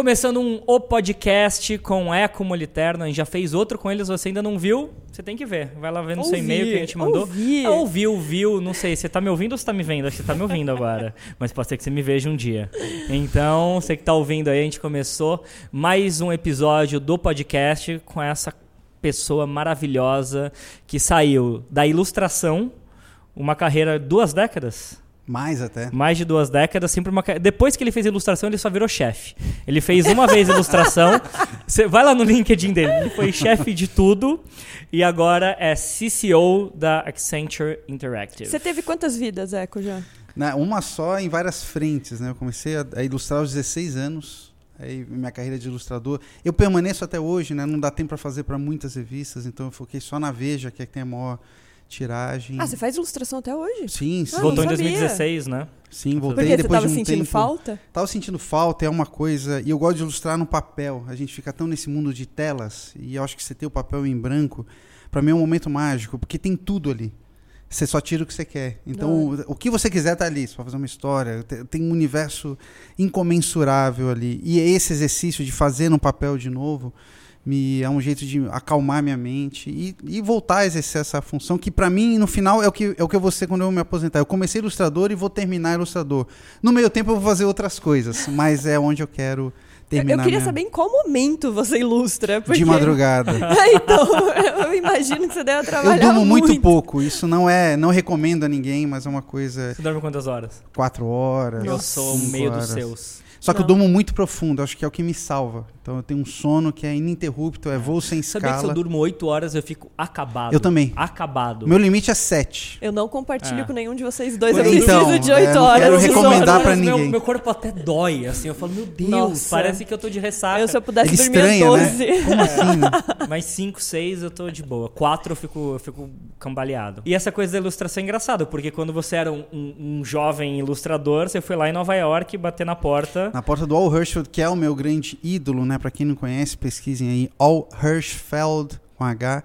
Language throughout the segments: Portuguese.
Começando um O Podcast com Eco Moliterno. A gente já fez outro com eles, você ainda não viu? Você tem que ver. Vai lá ver no seu e-mail que a gente mandou. ouvir. Ah, ouviu, viu, não sei. Você tá me ouvindo ou você tá me vendo? Acho que você tá me ouvindo agora. Mas pode ser que você me veja um dia. Então, você que tá ouvindo aí, a gente começou mais um episódio do podcast com essa pessoa maravilhosa que saiu da ilustração, uma carreira duas décadas. Mais até. Mais de duas décadas, sempre uma. Depois que ele fez ilustração, ele só virou chefe. Ele fez uma vez ilustração. Você vai lá no LinkedIn dele. Ele foi chefe de tudo e agora é CCO da Accenture Interactive. Você teve quantas vidas, Eco, já? Na- uma só em várias frentes, né? Eu comecei a, a ilustrar aos 16 anos. Aí minha carreira de ilustrador. Eu permaneço até hoje, né? Não dá tempo para fazer para muitas revistas, então eu foquei só na Veja, que é que tem a maior tiragem. Ah, você faz ilustração até hoje? Sim, sim. Ah, Voltou em não sabia. 2016, né? Sim, voltei Porque você depois tava de um sentindo tempo. falta? Tava sentindo falta, é uma coisa. E eu gosto de ilustrar no papel. A gente fica tão nesse mundo de telas. E eu acho que você ter o papel em branco, para mim é um momento mágico, porque tem tudo ali. Você só tira o que você quer. Então, o que você quiser tá ali. Você pode fazer uma história. Te- Tem um universo incomensurável ali. E esse exercício de fazer no papel de novo me é um jeito de acalmar minha mente e, e voltar a exercer essa função que para mim no final é o que é o que eu vou ser quando eu me aposentar. Eu comecei ilustrador e vou terminar ilustrador. No meio tempo eu vou fazer outras coisas, mas é onde eu quero Eu, terminar. eu queria minha- saber em qual momento você ilustra. Porque... de madrugada. Ah, então, eu imagino que você deve Eu trabalhar durmo muito, pouco. Isso não é, não recomendo a ninguém, mas é uma coisa Você dorme quantas horas? quatro horas. Eu sou meio dos horas. seus. Só que eu Não. durmo muito profundo, acho que é o que me salva. Então eu tenho um sono que é ininterrupto, é voo sem Sabia que se eu escala. durmo 8 horas eu fico acabado? Eu também. Acabado. Meu limite é sete. Eu não compartilho Ah. com nenhum de vocês dois. Eu Então, preciso de é, oito não horas. quero de recomendar sono. pra meu, ninguém. Meu corpo até dói, assim. Eu falo, meu Deus, Nossa. parece que eu tô de ressaca. Eu, se eu pudesse Ele dormir estranha, às né? 12. Como assim? né? Mas 5, 6 eu tô de boa. 4 eu fico, eu fico cambaleado. E essa coisa da ilustração é engraçada, porque quando você era um, um- um jovem ilustrador, você foi lá em Nova York bater na porta. Na porta do Al Hirschfeld, que é o meu grande ídolo, né? Pra quem não conhece, pesquisem aí. Al Hirschfeld, com H.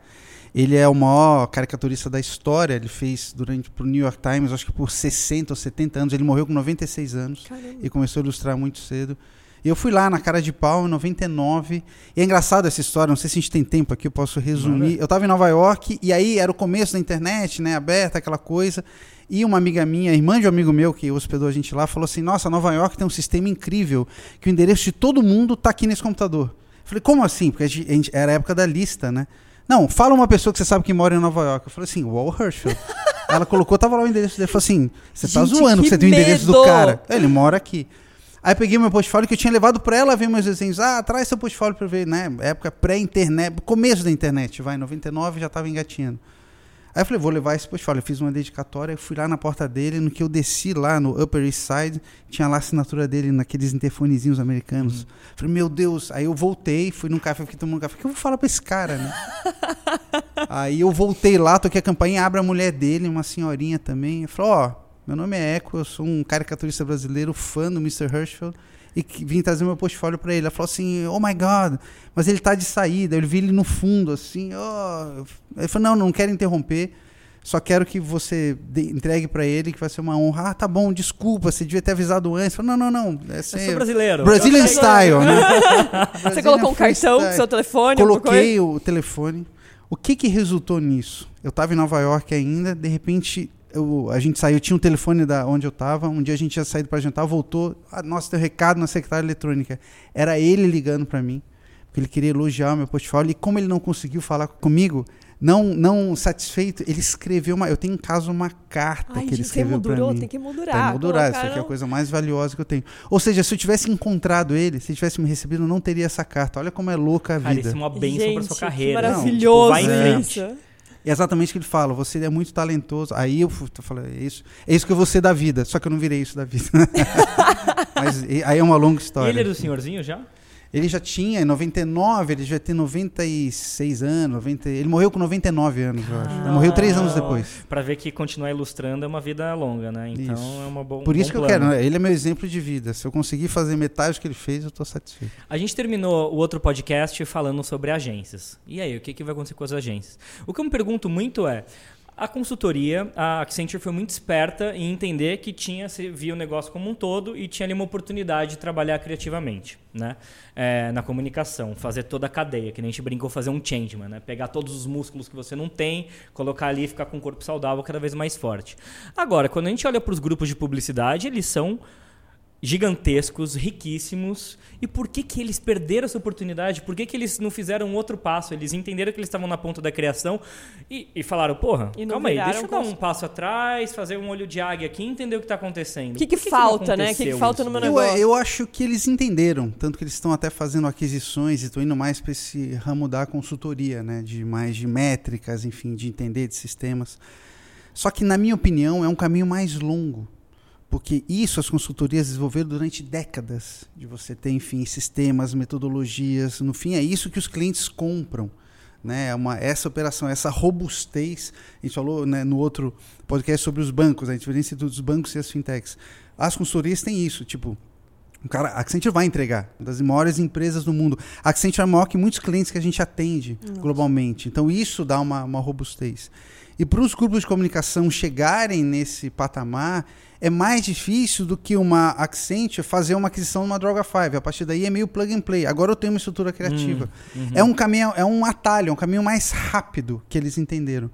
Ele é o maior caricaturista da história. Ele fez durante pro New York Times, acho que por 60 ou 70 anos. Ele morreu com 96 anos Caramba. e começou a ilustrar muito cedo. E eu fui lá na cara de pau em 99. E é engraçado essa história, não sei se a gente tem tempo aqui, eu posso resumir. Eu estava em Nova York e aí era o começo da internet, né, aberta, aquela coisa. E uma amiga minha, irmã de um amigo meu que hospedou a gente lá, falou assim: "Nossa, Nova York tem um sistema incrível, que o endereço de todo mundo tá aqui nesse computador". Eu falei: "Como assim?" Porque a gente, a gente- era a época da lista, né? Não, fala uma pessoa que você sabe que mora em Nova York. Eu falei assim, Wall Hirschfeld. Ela colocou, tava lá o endereço dele. Falou assim, você tá Gente, zoando que que você tem o endereço do cara. Ele mora aqui. Aí peguei meu portfólio que eu tinha levado pra ela ver meus desenhos. Ah, traz seu portfólio pra eu ver, né? Época pré-internet, começo da internet, vai, 99 já tava engatinhando. Aí eu falei, vou levar esse portfólio. Eu fiz uma dedicatória, eu fui lá na porta dele, no que eu desci lá no Upper East Side, tinha lá a assinatura dele naqueles interfonezinhos americanos. Falei, meu Deus. Aí eu voltei, fui num café, fiquei tomando café. O que eu vou falar pra esse cara, né? Aí eu voltei lá, toquei a campainha, abre a mulher dele, uma senhorinha também. Eu falei, ó, meu nome é Eco, eu sou um caricaturista brasileiro, fã do Mr. Hirschfeld, e que vim trazer meu portfólio pra ele. Ela falou assim, oh my God, mas ele tá de saída. Eu vi ele no fundo, assim, ó. Ele falou, não, não quero interromper. Só quero que você entregue pra ele, que vai ser uma honra. Ah, tá bom, desculpa, você devia ter avisado antes. Eu falei, não, não, não. É Eu ser- sou brasileiro. Brazilian Eu- style, né? Você colocou um cartão com freestyle. seu telefone? Coloquei o telefone. O que que resultou nisso? Eu estava em Nova York ainda, de repente eu- a gente saiu, tinha um telefone da onde eu estava. Um dia a gente tinha saído para jantar, voltou. Ah, nossa, tem um recado na secretária eletrônica. Era ele ligando para mim, porque ele queria elogiar o meu portfólio. E como ele não conseguiu falar comigo, não, não satisfeito, ele escreveu uma. Eu tenho em casa uma carta Ai, que ele escreveu para mim. tem que moldurar. Tem que moldurar, isso aqui é a coisa mais valiosa que eu tenho. Ou seja, se eu tivesse encontrado ele, se ele tivesse me recebido, eu não teria essa carta. Olha como é louca a Cara, vida. isso é uma bênção pra Gente, sua carreira. maravilhoso Não, tipo, vai em frente. isso. É exatamente o que ele fala. Você é muito talentoso. Aí eu falando, é isso, é isso que eu vou ser da vida. Só que eu não virei isso da vida. Mas aí é uma longa história. ele é do senhorzinho já? Ele já tinha, em 99, ele já tem 96 anos. 90, ele morreu com 99 anos, eu acho. Ele morreu três anos depois. Pra ver que continuar ilustrando é uma vida longa, né? Então Isso. é uma boa. Por isso que eu plano. quero, né? ele é meu exemplo de vida. Se eu conseguir fazer metade do que ele fez, eu tô satisfeito. A gente terminou o outro podcast falando sobre agências. E aí, o que, que vai acontecer com as agências? O que eu me pergunto muito é. A consultoria, a Accenture foi muito esperta em entender que tinha, se via o negócio como um todo e tinha ali uma oportunidade de trabalhar criativamente, né? É, na comunicação, fazer toda a cadeia, que nem a gente brincou, fazer um changeman, né? Pegar todos os músculos que você não tem, colocar ali e ficar com o corpo saudável cada vez mais forte. Agora, quando a gente olha para os grupos de publicidade, eles são gigantescos, riquíssimos. E por que, que eles perderam essa oportunidade? Por que, que eles não fizeram um outro passo? Eles entenderam que eles estavam na ponta da criação e, e falaram, porra, E calma aí, deixa eu dar um passo atrás, fazer um olho de águia aqui e entender o que está acontecendo. O que que não falta, né? O que que aconteceu falta isso? no meu Eu, negócio? eu acho que eles entenderam, tanto que eles estão até fazendo aquisições e estão indo mais para esse ramo da consultoria, né? De mais de métricas, enfim, de entender de sistemas. Só que, na minha opinião, é um caminho mais longo. Porque isso as consultorias desenvolveram durante décadas. De você ter, enfim, sistemas, metodologias. No fim, é isso que os clientes compram. Né? É uma, essa operação, essa robustez. A gente falou né, no outro podcast sobre os bancos, a diferença entre os bancos e as fintechs. As consultorias têm isso, tipo, o cara, a Accenture vai entregar, uma das maiores empresas do mundo. A Accenture é maior que muitos clientes que a gente atende globalmente. Então isso dá uma, uma robustez. E para os grupos de comunicação chegarem nesse patamar, é mais difícil do que uma Accenture fazer uma aquisição numa Droga 5. A partir daí é meio plug and play. Agora eu tenho uma estrutura criativa. É um caminho, é um atalho, é um caminho mais rápido que eles entenderam.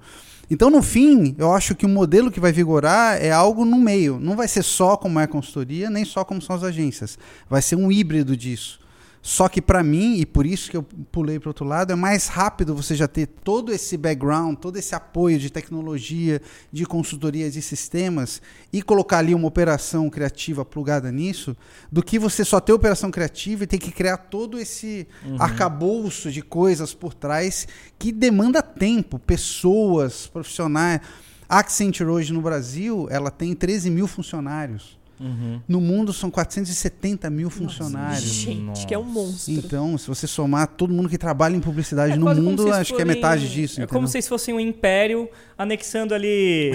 Então, no fim, eu acho que o modelo que vai vigorar é algo no meio. Não vai ser só como é a consultoria, nem só como são as agências. Vai ser um híbrido disso. Só que para mim, e por isso que eu pulei para outro lado, é mais rápido você já ter todo esse background, todo esse apoio de tecnologia, de consultoria de sistemas e colocar ali uma operação criativa plugada nisso, do que você só ter operação criativa e ter que criar todo esse arcabouço de coisas por trás que demanda tempo, pessoas, profissionais. A Accenture hoje no Brasil, ela tem 13 mil funcionários. Uhum. No mundo são 470 mil funcionários. Gente, que é um monstro. Então, se você somar todo mundo que trabalha em publicidade É no mundo, acho que é forem- metade disso. É entendeu? como se eles fossem um império anexando ali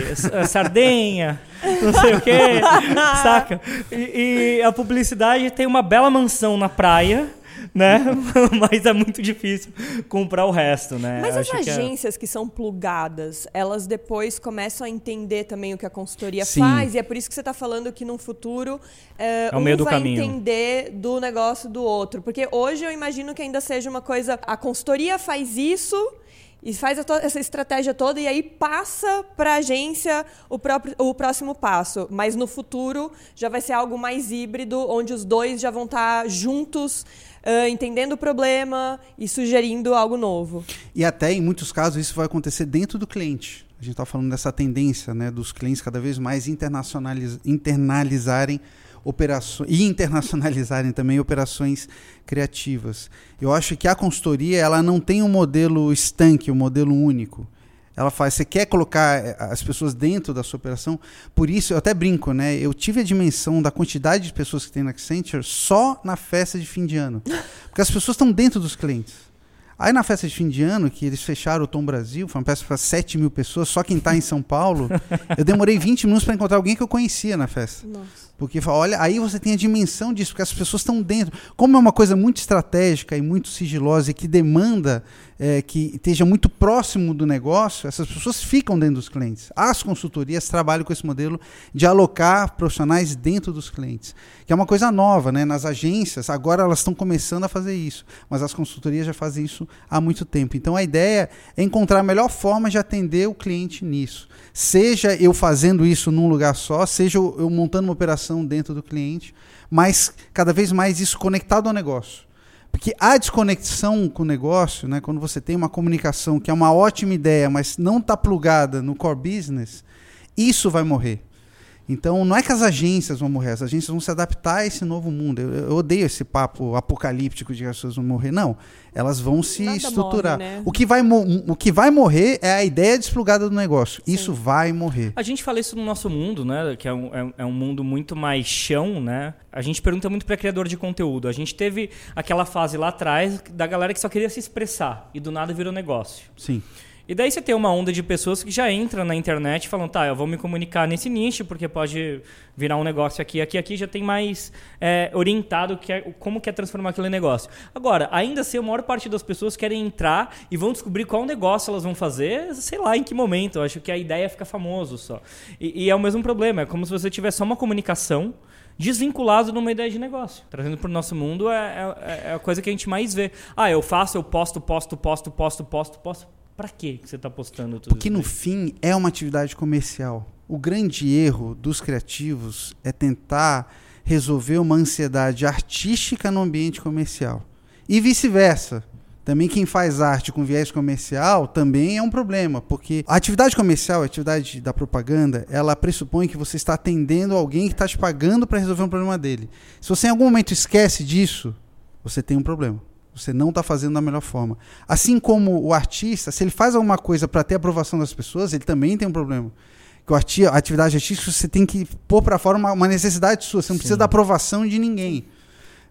Sardenha, não sei o quê, saca? E, e a publicidade tem uma bela mansão na praia, né? Mas é muito difícil comprar o resto, né? Mas Eu as acho que é- agências que são plugadas, elas depois começam a entender também o que a consultoria Sim. faz, e é por isso que você está falando que no futuro é, É o um vai caminho. entender do negócio do outro. Porque hoje eu imagino que ainda seja uma coisa. A consultoria faz isso. E faz essa estratégia toda e aí passa para a agência o, próprio, o próximo passo. Mas no futuro já vai ser algo mais híbrido, onde os dois já vão estar juntos, ah, entendendo o problema e sugerindo algo novo. E até em muitos casos isso vai acontecer dentro do cliente. A gente está falando dessa tendência né, dos clientes cada vez mais internacionaliz internalizarem operações e internacionalizarem também operações criativas. Eu acho que a consultoria ela não tem um modelo estanque, um modelo único. Ela faz, você quer colocar eh, as pessoas dentro da sua operação, por isso eu até brinco, né? Eu tive a dimensão da quantidade de pessoas que tem na Accenture só na festa de fim de ano. Porque as pessoas estão dentro dos clientes. Aí na festa de fim de ano, que eles fecharam o Tom Brasil, foi uma festa para 7 mil pessoas, só quem está em São Paulo, eu demorei 20 minutos para encontrar alguém que eu conhecia na festa. Nossa. Porque olha, aí você tem a dimensão disso, porque as pessoas estão dentro. Como é uma coisa muito estratégica e muito sigilosa e que demanda eh, que esteja muito próximo do negócio, essas pessoas ficam dentro dos clientes. As consultorias trabalham com esse modelo de alocar profissionais dentro dos clientes, que é uma coisa nova, né? Nas agências, agora elas estão começando a fazer isso, mas as consultorias já fazem isso há muito tempo. Então a ideia é encontrar a melhor forma de atender o cliente nisso. Seja eu fazendo isso num lugar só, seja eu montando uma operação dentro do cliente, mas cada vez mais isso conectado ao negócio. Porque a desconexão com o negócio, né, quando você tem uma comunicação que é uma ótima ideia, mas não está plugada no core business, isso vai morrer. Então, não é que as agências vão morrer, as agências vão se adaptar a esse novo mundo. Eu, eu odeio esse papo apocalíptico de que as pessoas vão morrer. Não, elas vão se Nada estruturar. morre, né? o, que vai o que vai morrer é a ideia desplugada do negócio. Isso vai morrer. A gente fala isso no nosso mundo, né? Que é um, é um- é um mundo muito mais chão, né? A gente pergunta muito para criador de conteúdo. A gente teve aquela fase lá atrás da galera que só queria se expressar e do nada virou negócio. Sim. E daí você tem uma onda de pessoas que já entram na internet falam, tá, eu vou me comunicar nesse nicho, porque pode virar um negócio aqui, aqui, aqui, já tem mais é, orientado que é, como quer transformar aquele negócio. Agora, ainda assim, a maior parte das pessoas querem entrar e vão descobrir qual negócio elas vão fazer, sei lá em que momento. Eu acho que a ideia fica famoso só. E, e é o mesmo problema, é como se você tivesse só uma comunicação desvinculado numa ideia de negócio. Trazendo para o nosso mundo é, é, é, a coisa que a gente mais vê. Ah, eu faço, eu posto, posto, posto, posto, posto, posto. Para que você está postando tudo Porque no fim é uma atividade comercial. O grande erro dos criativos é tentar resolver uma ansiedade artística no ambiente comercial. E vice-versa. Também quem faz arte com viés comercial também é um problema, porque a atividade comercial, a atividade da propaganda, ela pressupõe que você está atendendo alguém que está te pagando para resolver um problema dele. Se você em algum momento esquece disso, você tem um problema. Você não está fazendo da melhor forma. Assim como o artista, se ele faz alguma coisa para ter aprovação das pessoas, ele também tem um problema. Que a atividade artística você tem que pôr para fora uma, uma, necessidade sua. Você não Sim. precisa da aprovação de ninguém.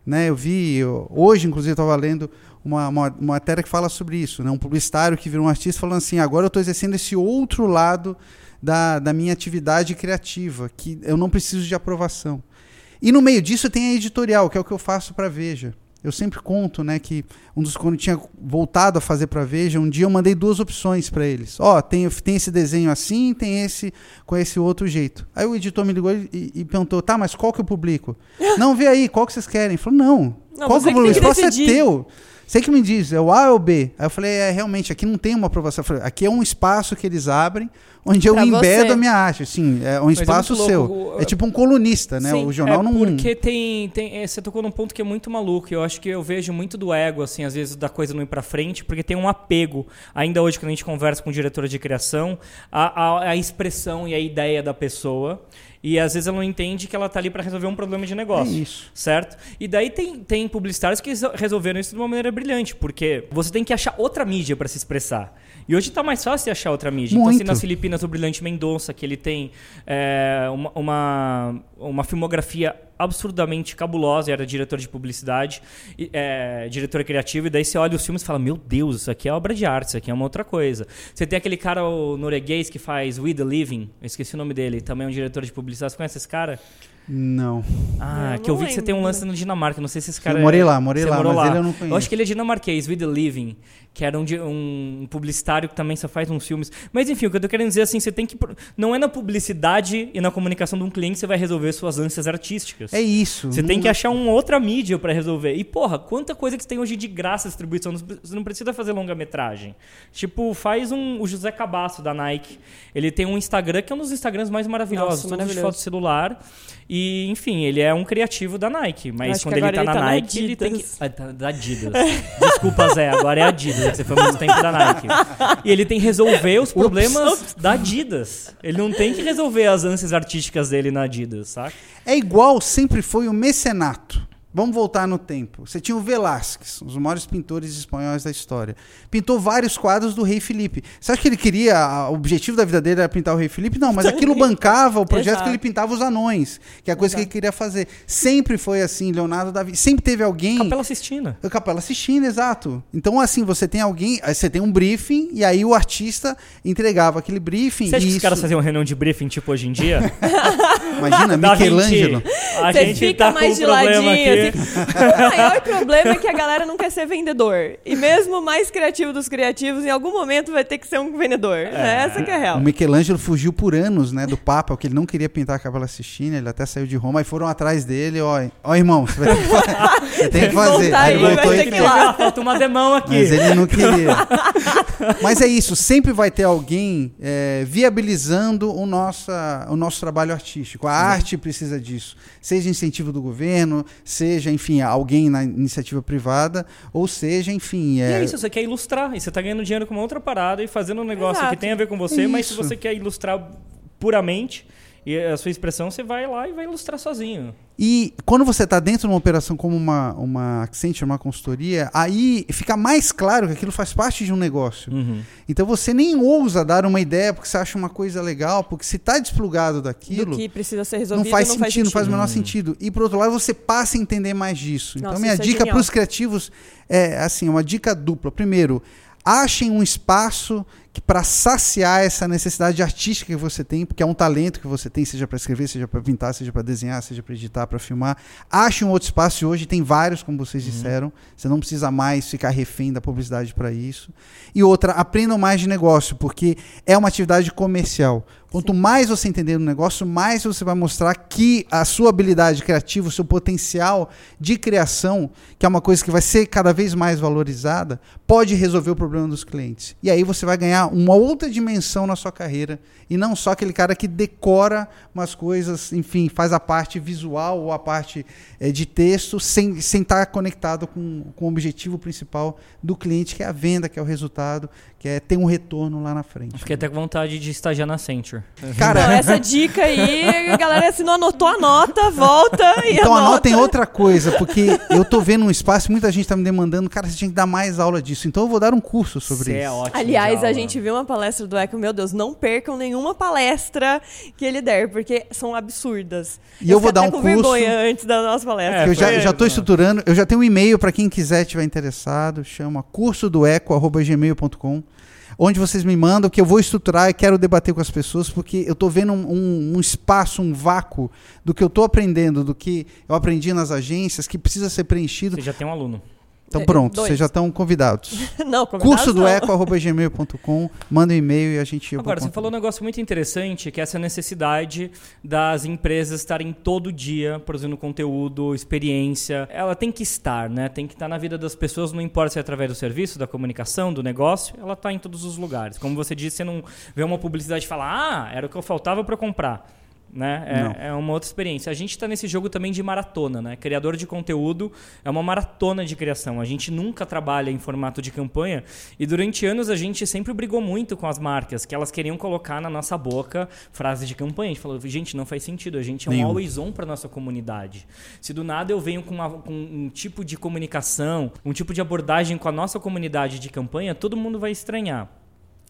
Né, eu vi, eu, hoje inclusive estava lendo uma, uma, uma, matéria que fala sobre isso, né, um publicitário que virou um artista falando assim, agora eu estou exercendo esse outro lado da, da minha atividade criativa, que eu não preciso de aprovação. E no meio disso tem a editorial, que é o que eu faço para Veja. Eu sempre conto, né, que um dos quando tinha voltado a fazer para Veja, um dia eu mandei duas opções para eles. Ó, oh, tem, tem esse desenho assim, tem esse com esse outro jeito. Aí o editor me ligou e, e perguntou: "Tá, mas qual que eu publico?" "Não, vê aí, qual que vocês querem?" Falou: "Não, não qual que eu publico? O espaço é teu." Você que me diz, é o A ou o B? Aí eu falei, é, realmente, aqui não tem uma aprovação. Falei, aqui é um espaço que eles abrem, onde eu embedo a minha arte. Assim, é um é espaço é seu. É tipo um colunista, né? Sim, o jornal é não. Porque tem. tem é, você tocou num ponto que é muito maluco. Eu acho que eu vejo muito do ego, assim, às vezes, da coisa não ir pra frente, porque tem um apego. Ainda hoje, quando a gente conversa com diretora de criação, a, a, a expressão e a ideia da pessoa. E às vezes ela não entende que ela está ali para resolver um problema de negócio. É isso. Certo? E daí tem, tem publicitários que resolveram isso de uma maneira brilhante, porque você tem que achar outra mídia para se expressar. E hoje está mais fácil de achar outra mídia. Muito. Então, assim, nas Filipinas, o Brilhante Mendonça, que ele tem é, uma, uma, uma filmografia absurdamente cabulosa, era diretor de publicidade, é, diretor criativo, e daí você olha os filmes e fala, meu Deus, isso aqui é obra de arte, isso aqui é uma outra coisa. Você tem aquele cara, o norueguês, que faz We The Living, eu esqueci o nome dele, também é um diretor de publicidade, você conhece esse cara? Não. Ah, eu que eu vi que você tem um lance na Dinamarca. Não sei se esse cara. Eu morei lá, morei lá, mas lá. ele eu não conheço. Eu acho que ele é dinamarquês, With the Living, que era um, um publicitário que também só faz uns filmes. Mas enfim, o que eu tô querendo dizer assim, você tem que. Não é na publicidade e na comunicação de um cliente que você vai resolver suas ânsias artísticas. É isso. Você não... tem que achar uma outra mídia para resolver. E, porra, quanta coisa que você tem hoje de graça distribuição. Você não precisa fazer longa-metragem. Tipo, faz um. O José Cabasso da Nike. Ele tem um Instagram que é um dos Instagrams mais maravilhosos, Nossa, todos de foto celular. E, enfim, ele é um criativo da Nike. Mas quando ele tá ele na tá Nike, ele tem que. Ah, tá, da Adidas. Desculpa, Zé, agora é Adidas. Você foi muito tempo da Nike. E ele tem que resolver os problemas ups, ups. da Adidas. Ele não tem que resolver as ânsias artísticas dele na Adidas, saca? É igual sempre foi o mecenato. Vamos voltar no tempo. Você tinha o Velázquez, um dos maiores pintores espanhóis da história. Pintou vários quadros do rei Felipe. Você acha que ele queria, o objetivo da vida dele era pintar o rei Felipe? Não, mas aquilo bancava o projeto Exato. que ele pintava os anões, que é a coisa Exato. que ele queria fazer. Sempre foi assim, Leonardo da Vinci. Sempre teve alguém. Capela Sistina. Capela Sistina, exato. Então, assim, você tem alguém, você tem um briefing, e aí o artista entregava aquele briefing. Você acha que isso... os caras faziam reunião de briefing tipo hoje em dia? Imagina, Michelangelo. A você gente fica tá mais com um problema aqui. o maior problema é que a galera não quer ser vendedor. E mesmo o mais criativo dos criativos, em algum momento vai ter que ser um vendedor. É. Né? Essa que é a real. O Michelangelo fugiu por anos, né, do Papa, porque ele não queria pintar a Capela Sistina, ele até saiu de Roma, e foram atrás dele, ó, ó irmão, você vai ter que, você tem que fazer. Aí, aí voltou e que lá. Falta uma demão aqui. Mas ele não queria. Mas é isso, sempre vai ter alguém é, viabilizando o nosso, o nosso trabalho artístico. A arte precisa disso. Seja incentivo do governo, seja, enfim, alguém na iniciativa privada, ou seja, enfim. É... E é isso, você quer ilustrar, e você está ganhando dinheiro com uma outra parada e fazendo um negócio Exato. que tem a ver com você, isso. mas se você quer ilustrar puramente e a sua expressão, você vai lá e vai ilustrar sozinho. E quando você está dentro de uma operação como uma, uma Accenture, uma consultoria, aí fica mais claro que aquilo faz parte de um negócio. Uhum. Então você nem ousa dar uma ideia porque você acha uma coisa legal, porque se está desplugado daquilo. Do que precisa ser resolvido, não faz, não sentido, faz sentido, não faz o menor uhum. sentido. E por outro lado, você passa a entender mais disso. Então, Nossa, então, minha é dica é para os criativos é assim: uma dica dupla. Primeiro, achem um espaço para saciar essa necessidade artística que você tem, porque é um talento que você tem, seja para escrever, seja para pintar, seja para desenhar, seja para editar, para filmar, ache um outro espaço e hoje tem vários, como vocês Uhum. disseram. Você não precisa mais ficar refém da publicidade para isso. E outra, aprendam mais de negócio, porque é uma atividade comercial. Quanto mais você entender no negócio, mais você vai mostrar que a sua habilidade criativa, o seu potencial de criação, que é uma coisa que vai ser cada vez mais valorizada, pode resolver o problema dos clientes. E aí você vai ganhar uma outra dimensão na sua carreira e não só aquele cara que decora umas coisas, enfim, faz a parte visual ou a parte eh, de texto sem estar sem estar conectado com, com o objetivo principal do cliente, que é a venda, que é o resultado, que é ter um retorno lá na frente. Fiquei até com vontade de estagiar na Accenture. Cara, Não, essa dica aí, a galera, se não anotou, anota, volta e Então anota. anotem outra coisa, porque eu tô vendo um espaço, muita gente tá me demandando, cara, você tinha que dar mais aula disso. Então eu vou dar um curso sobre Você é isso. ótimo Aliás, a aula. Gente viu uma palestra do Eco, meu Deus, não percam nenhuma palestra que ele der, porque são absurdas. E eu vou fiquei dar até um com curso- vergonha antes da nossa palestra. É, eu já, já tô estruturando, eu já tenho um e-mail para quem quiser estiver interessado, chama curso do eco@gmail.com, onde vocês me mandam que eu vou estruturar e quero debater com as pessoas porque eu tô vendo um, um- um espaço, um vácuo do que eu tô aprendendo, do que eu aprendi nas agências que precisa ser preenchido. Você já tem um aluno. Então pronto, dois. vocês já estão convidados. não, convidados Curso do eco@gmail.com, manda um e-mail e a gente Agora, você contar. falou um negócio muito interessante, que é essa necessidade das empresas estarem todo dia produzindo conteúdo, experiência. Ela tem que estar, né? Tem que estar na vida das pessoas, não importa se é através do serviço, da comunicação, do negócio, ela está em todos os lugares. Como você disse, você não vê uma publicidade e fala, ah, era o que eu faltava para comprar. Né? É, é uma outra experiência. A gente está nesse jogo também de maratona, né? Criador de conteúdo é uma maratona de criação. A gente nunca trabalha em formato de campanha e durante anos a gente sempre brigou muito com as marcas, que elas queriam colocar na nossa boca frases de campanha. A gente falou, gente, não faz sentido. A gente é um Nenhum. always on para nossa comunidade. Se do nada eu venho com, uma- com um tipo de comunicação, um tipo de abordagem com a nossa comunidade de campanha, todo mundo vai estranhar.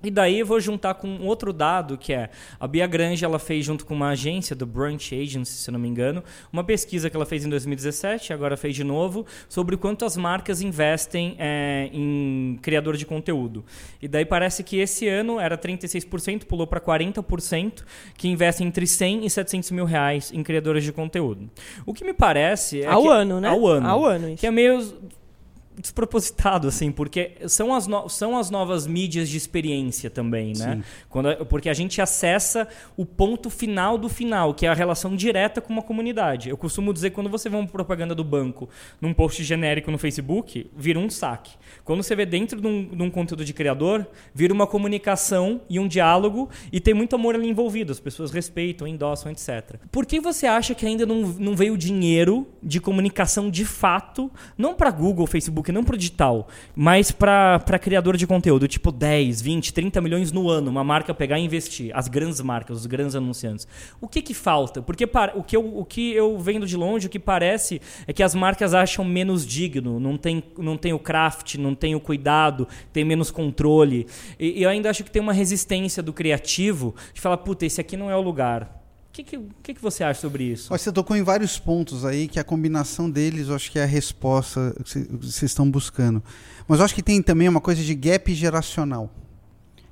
E daí eu vou juntar com outro dado que é a Bia Grange, ela fez junto com uma agência do Brunch Agency, se eu não me engano, uma pesquisa que ela fez em 2017, agora fez de novo, sobre quanto as marcas investem é, em criador de conteúdo. E daí parece que esse ano era 36%, pulou para 40%, que investem entre 100 e 700 mil reais em criadores de conteúdo. O que me parece é Ao que- ano, né? Ao ano. Ao ano, isso. Que é meio despropositado, assim, porque são as, no- são as novas mídias de experiência também, né? Sim. Quando, porque a gente acessa o ponto final do final, que é a relação direta com uma comunidade. Eu costumo dizer que quando você vê uma propaganda do banco num post genérico no Facebook, vira um saque. Quando você vê dentro de um, de um conteúdo de criador, vira uma comunicação e um diálogo e tem muito amor ali envolvido. As pessoas respeitam, endossam, etc. Por que você acha que ainda não, não veio dinheiro de comunicação de fato, não para Google, Facebook, não para digital, mas para criador de conteúdo, tipo 10, 20, 30 milhões no ano, uma marca pegar e investir, as grandes marcas, os grandes anunciantes. O que que falta? Porque pa- o, que eu, o que eu vendo de longe, o que parece é que as marcas acham menos digno, não tem, não tem o craft, não tem o cuidado, tem menos controle. E, e eu ainda acho que tem uma resistência do criativo de falar, puta, esse aqui não é o lugar. Que, que, que, que você acha sobre isso? Você tocou em vários pontos aí que a combinação deles, eu acho que é a resposta que vocês estão buscando. Mas eu acho que tem também uma coisa de gap geracional.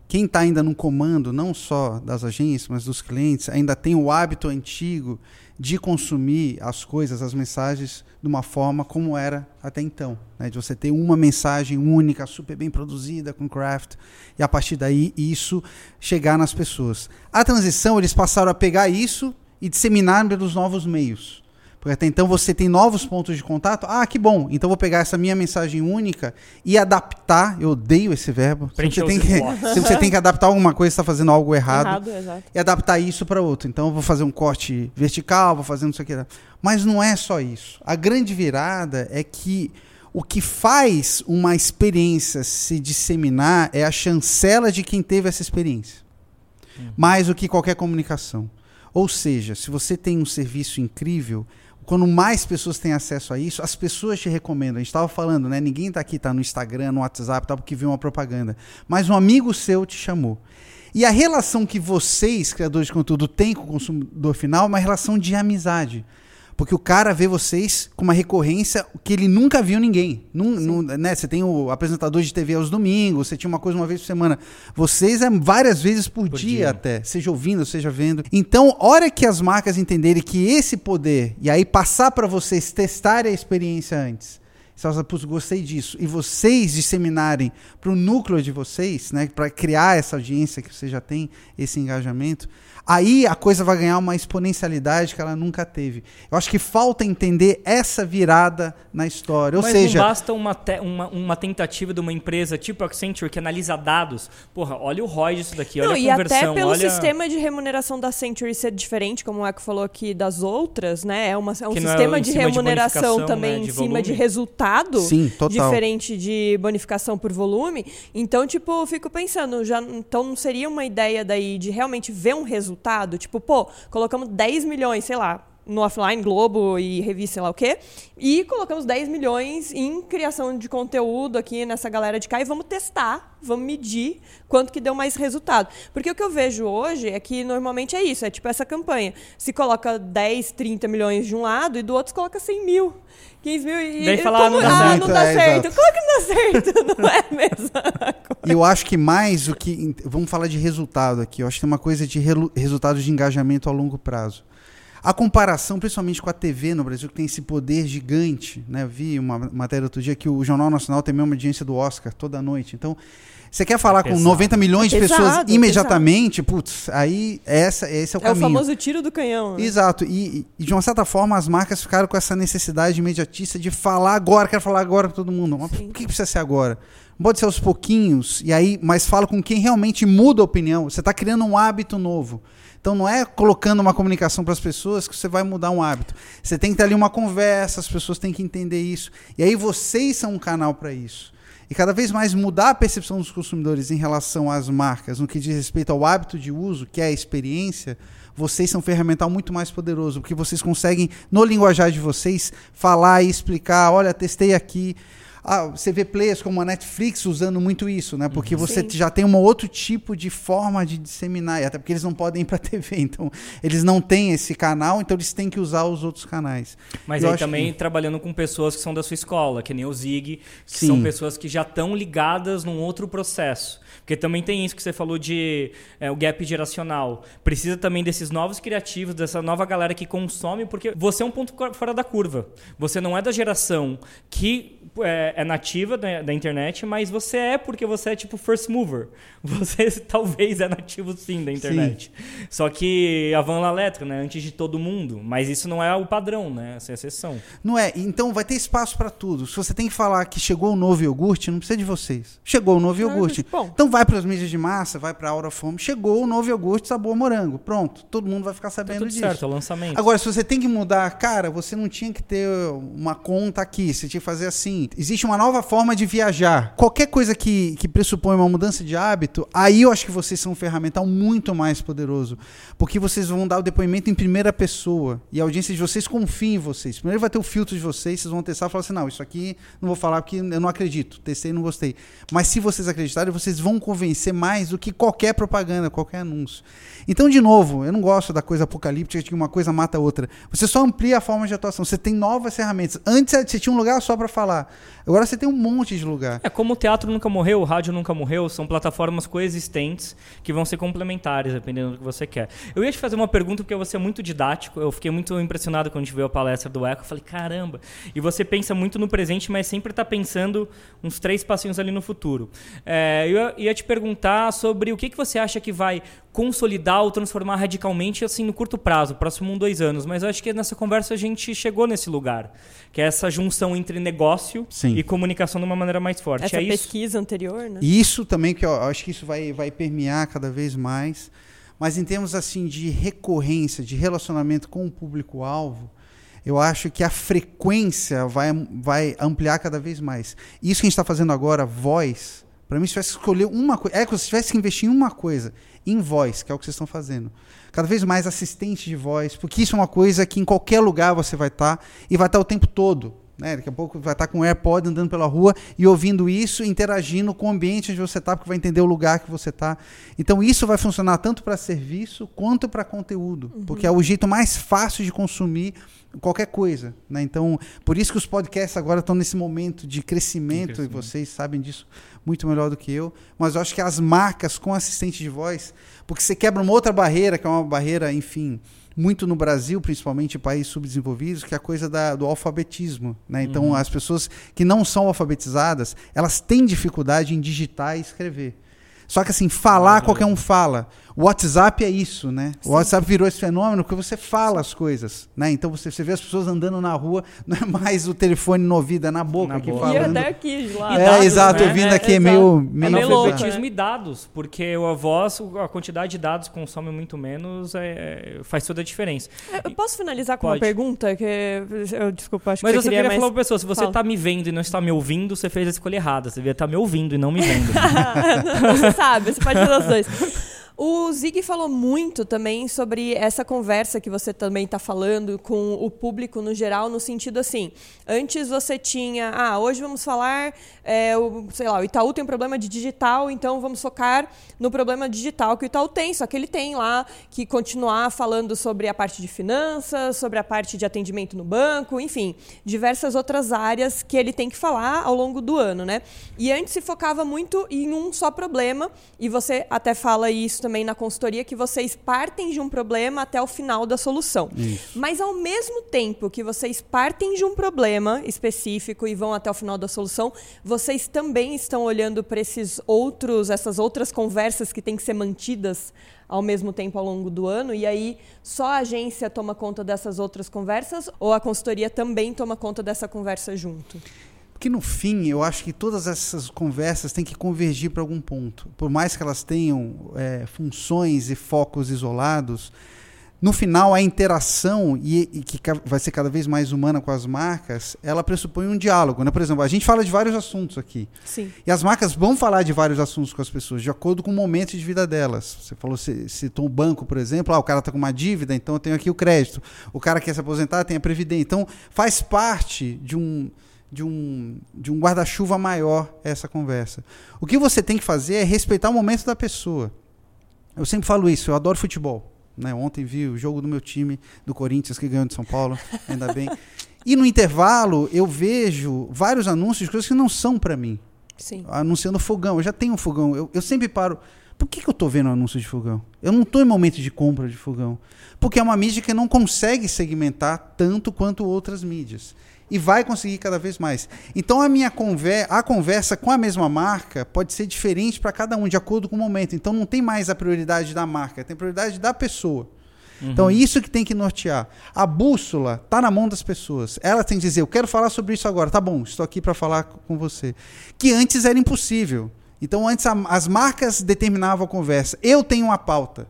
Quem está ainda no comando, não só das agências, mas dos clientes, ainda tem o hábito antigo de consumir as coisas, as mensagens, de uma forma como era até então. né? De você ter uma mensagem única, super bem produzida, com craft, e a partir daí isso chegar nas pessoas. A transição, eles passaram a pegar isso e disseminar pelos novos meios. Porque até então você tem novos pontos de contato. Ah, que bom. Então vou pegar essa minha mensagem única e adaptar. Eu odeio esse verbo. Preencher você, tem que, sempre você tem que adaptar alguma coisa, está fazendo algo errado Errado, exato. e adaptar isso para outro. Então, eu vou fazer um corte vertical, vou fazer não sei o que. Mas não é só isso. A grande virada é que o que faz uma experiência se disseminar é a chancela de quem teve essa experiência. Mais do que qualquer comunicação. Ou seja, se você tem um serviço incrível, quando mais pessoas têm acesso a isso, as pessoas te recomendam. A gente estava falando, né? Ninguém está aqui, está no Instagram, no WhatsApp, tá porque viu uma propaganda. Mas um amigo seu te chamou. E a relação que vocês, criadores de conteúdo, têm com o consumidor final é uma relação de amizade. Porque o cara vê vocês com uma recorrência que ele nunca viu ninguém. Num, num, né? Você tem o apresentador de TV aos domingos, você tinha uma coisa uma vez por semana. Vocês é várias vezes por, Por dia, dia. até, seja ouvindo, seja vendo. Então, hora que as marcas entenderem que esse poder, e aí passar para vocês testarem a experiência antes. Fala, assim, "Putz, gostei disso. E vocês disseminarem para o núcleo de vocês, né, para criar essa audiência que você já tem, esse engajamento, aí a coisa vai ganhar uma exponencialidade que ela nunca teve. Eu acho que falta entender essa virada na história. Ou Mas seja, não basta uma, te- uma, uma tentativa de uma empresa tipo a Accenture que analisa dados. Porra, olha o ROI disso daqui, olha Não, a e conversão, até pelo olha... sistema de remuneração da Century ser diferente, como o Eco falou aqui, das outras, né? É, uma, é um Que é sistema em de de remuneração bonificação, também né, de em cima de volume. Sim, total. Diferente de bonificação por volume. Então, tipo, fico pensando, já, então não seria uma ideia daí de realmente ver um resultado? Tipo, pô, colocamos 10 milhões, sei lá, no offline, Globo e revista, sei lá o quê, e colocamos 10 milhões em criação de conteúdo aqui nessa galera de cá e vamos testar, vamos medir quanto que deu mais resultado. Porque o que eu vejo hoje é que normalmente é isso, é tipo essa campanha. Se coloca 10, 30 milhões de um lado e do outro se coloca 100 mil. 15 mil e Daí fala, ah, como- não dá ah, certo. não dá É, certo. exato. Claro que não dá certo, não é mesmo? E eu acho que mais o que. Vamos falar de resultado aqui. Eu acho que tem uma coisa de relu- resultados de engajamento a longo prazo. A comparação, principalmente com a TV no Brasil, que tem esse poder gigante, né? Eu vi uma matéria outro dia que o Jornal Nacional tem a mesma audiência do Oscar toda noite. Então, você quer falar com pesado. 90 milhões de É pessoas pesado, imediatamente, putz, aí essa, esse é o É o caminho. famoso tiro do canhão. né? Exato. E, e, de uma certa forma as marcas ficaram com essa necessidade imediatista de falar agora, quero falar agora para todo mundo. Mas Sim. por que precisa ser agora? Não Pode ser aos pouquinhos, e aí, mas fala com quem realmente muda a opinião. Você está criando um hábito novo. Então não é colocando uma comunicação para as pessoas que você vai mudar um hábito. Você tem que ter ali uma conversa, as pessoas têm que entender isso. E aí vocês são um canal para isso. E cada vez mais mudar a percepção dos consumidores em relação às marcas, no que diz respeito ao hábito de uso, que é a experiência, vocês são um ferramental muito mais poderoso, porque vocês conseguem, no linguajar de vocês, falar e explicar, olha, testei aqui. Ah, você vê players como a Netflix usando muito isso, né? Porque você Sim. já tem um outro tipo de forma de disseminar, até porque eles não podem ir para TV, então eles não têm esse canal, então eles têm que usar os outros canais. Mas Eu aí também que- trabalhando com pessoas que são da sua escola, que nem o Zig, que Sim. são pessoas que já estão ligadas num outro processo. Porque também tem isso que você falou de é, o gap geracional. Precisa também desses novos criativos, dessa nova galera que consome, porque você é um ponto fora da curva. Você não é da geração que é, é nativa da, da internet, mas você é porque você é tipo first mover. Você talvez é nativo sim da internet. Só que a van la letra, né? Antes de todo mundo. Mas isso não é o padrão, né? Essa é a exceção. Não é? Então vai ter espaço para tudo. Se você tem que falar que chegou o novo iogurte, não precisa de vocês. Chegou o novo iogurte. bom. Então vai para as mídias de massa, vai para a Aura Fome. Chegou o novo iogurte sabor morango. Pronto. Todo mundo vai ficar Tá sabendo tudo disso. certo, é o lançamento. Agora, se você tem que mudar, cara, você não tinha que ter uma conta aqui, você tinha que fazer assim. Existe uma nova forma de viajar. Qualquer coisa que, que pressupõe uma mudança de hábito, aí eu acho que vocês são um ferramental muito mais poderoso. Porque vocês vão dar o depoimento em primeira pessoa. E a audiência de vocês confia em vocês. Primeiro vai ter o filtro de vocês, vocês vão testar e falar assim: não, isso aqui não vou falar porque eu não acredito. Testei e não gostei. Mas se vocês acreditarem, vocês vão convencer mais do que qualquer propaganda, qualquer anúncio. Então, de novo, eu não gosto da coisa apocalíptica de que uma coisa mata a outra. Você só amplia a forma de atuação. Você tem novas ferramentas. Antes você tinha um lugar só para falar. Agora você tem um monte de lugar. É como o teatro nunca morreu, o rádio nunca morreu, são plataformas coexistentes que vão ser complementares, dependendo do que você quer. Eu ia te fazer uma pergunta porque você é muito didático, eu fiquei muito impressionado quando a gente viu a palestra do Eco, eu falei, caramba, e você pensa muito no presente, mas sempre está pensando uns três passinhos ali no futuro. É, eu ia- te perguntar sobre o que, que você acha que vai consolidar ou transformar radicalmente assim no curto prazo, próximo um, dois anos, mas eu acho que nessa conversa a gente chegou nesse lugar, que é essa junção entre negócio Sim. e comunicação de uma maneira mais forte. Essa é isso? pesquisa anterior, né? E isso também, que eu eu acho que isso vai, vai permear cada vez mais. Mas em termos assim de recorrência, de relacionamento com o público-alvo, eu acho que a frequência vai, vai ampliar cada vez mais. Isso que a gente está fazendo agora, voz, para mim, se tivesse que escolher uma coisa, é que se tivesse que investir em uma coisa, em voz, que é o que vocês estão fazendo. Cada vez mais assistente de voz, porque isso é uma coisa que em qualquer lugar você vai estar e vai estar o tempo todo. Né? Daqui a pouco vai estar com o AirPod andando pela rua e ouvindo isso, interagindo com o ambiente onde você está, porque vai entender o lugar que você está. Então isso vai funcionar tanto para serviço quanto para conteúdo, uhum. porque é o jeito mais fácil de consumir qualquer coisa. Né? Então, por isso que os podcasts agora estão nesse momento de crescimento, crescimento, e vocês sabem disso muito melhor do que eu. Mas eu acho que as marcas com assistente de voz, porque você quebra uma outra barreira, que é uma barreira, enfim muito no Brasil, principalmente em países subdesenvolvidos, que é a coisa da, do alfabetismo. Né? Então, uhum. as pessoas que não são alfabetizadas, elas têm dificuldade em digitar e escrever. Só que assim, falar uhum. qualquer um fala. O WhatsApp é isso, né? Sim. O WhatsApp virou esse fenômeno porque você fala as coisas, né? Então você, você vê as pessoas andando na rua, não é mais o telefone no ouvido, é na boca na aqui boca. falando. E até aqui, lá. É, dados, exato, né? ouvindo aqui é, é meio, meio... É alfabetismo e dados, porque a voz, a quantidade de dados consome muito menos, é, faz toda a diferença. É, eu posso finalizar com Pode. uma pergunta? Que eu, desculpa, acho Mas que eu só queria mais... falar pra pessoa, se você está me vendo e não está me ouvindo, você fez a escolha errada. Você devia estar tá me ouvindo e não me vendo. você sabe, você pode fazer os dois. O Zig falou muito também sobre essa conversa que você também está falando com o público no geral, no sentido assim, antes você tinha, ah, hoje vamos falar, é, o, sei lá, o Itaú tem um problema de digital, então vamos focar no problema digital que o Itaú tem, só que ele tem lá que continuar falando sobre a parte de finanças, sobre a parte de atendimento no banco, enfim, diversas outras áreas que ele tem que falar ao longo do ano, né? E antes se focava muito em um só problema, e você até fala isso também na consultoria que vocês partem de um problema até o final da solução. Isso. Mas ao mesmo tempo que vocês partem de um problema específico e vão até o final da solução, vocês também estão olhando para esses outros, essas outras conversas que têm que ser mantidas ao mesmo tempo ao longo do ano, e aí só a agência toma conta dessas outras conversas ou a consultoria também toma conta dessa conversa junto? Porque no fim, eu acho que todas essas conversas têm que convergir para algum ponto. Por mais que elas tenham é, funções e focos isolados, no final a interação, e, e, que vai ser cada vez mais humana com as marcas, ela pressupõe um diálogo. Né? Por exemplo, a gente fala de vários assuntos aqui. Sim. E as marcas vão falar de vários assuntos com as pessoas, de acordo com o momento de vida delas. Você falou, citou um banco, por exemplo, ah, o cara está com uma dívida, então eu tenho aqui o crédito. O cara quer se aposentar, tem a previdência. Então, faz parte de um de um, de um guarda-chuva maior essa conversa. O que você tem que fazer é respeitar o momento da pessoa. Eu sempre falo isso, eu adoro futebol. Né? Ontem vi o jogo do meu time, do Corinthians, que ganhou de São Paulo, ainda bem. E no intervalo, eu vejo vários anúncios de coisas que não são para mim. Sim. Anunciando fogão. Eu já tenho um fogão. Eu, eu sempre paro. Por que, que eu estou vendo anúncio de fogão? Eu não estou em momento de compra de fogão. Porque é uma mídia que não consegue segmentar tanto quanto outras mídias e vai conseguir cada vez mais. Então a minha conver a conversa com a mesma marca pode ser diferente para cada um, de acordo com o momento. Então não tem mais a prioridade da marca, tem prioridade da pessoa. Uhum. Então é isso que tem que nortear. A bússola está na mão das pessoas. Ela tem que dizer: eu quero falar sobre isso agora. Tá bom, estou aqui para falar com você. Que antes era impossível. Então antes a, as marcas determinavam a conversa. Eu tenho uma pauta.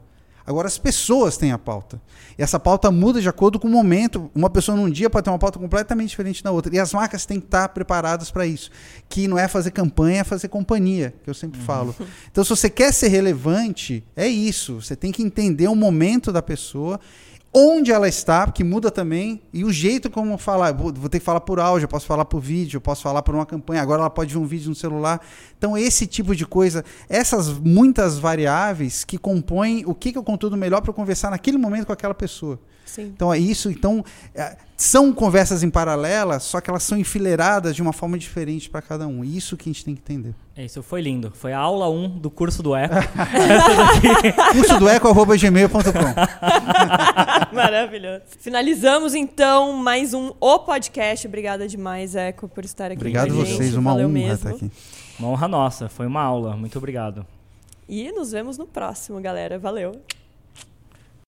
Agora as pessoas têm a pauta. E essa pauta muda de acordo com o momento. Uma pessoa num dia pode ter uma pauta completamente diferente da outra. E as marcas têm que estar preparadas para isso. Que não é fazer campanha, é fazer companhia, que eu sempre uhum. falo. Então, se você quer ser relevante, é isso. Você tem que entender o momento da pessoa onde ela está, que muda também, e o jeito como falar. Vou, vou, ter que falar por áudio, eu posso falar por vídeo, eu posso falar por uma campanha, agora ela pode ver um vídeo no celular. Então, esse tipo de coisa, essas muitas variáveis que compõem o que, que é o conteúdo melhor para conversar naquele momento com aquela pessoa. Sim. Então é isso. Então é, são conversas em paralelo, só que elas são enfileiradas de uma forma diferente para cada um. Isso que a gente tem que entender. É isso, foi lindo. Foi a aula 1 do curso do Eco. curso do Eco@gmail.com. Maravilhoso. Finalizamos então mais um O Podcast. Obrigada demais, Eco, por estar aqui. Obrigado a vocês, uma Valeu honra mesmo. estar aqui. Uma honra nossa, foi uma aula. Muito obrigado. E nos vemos no próximo, galera. Valeu.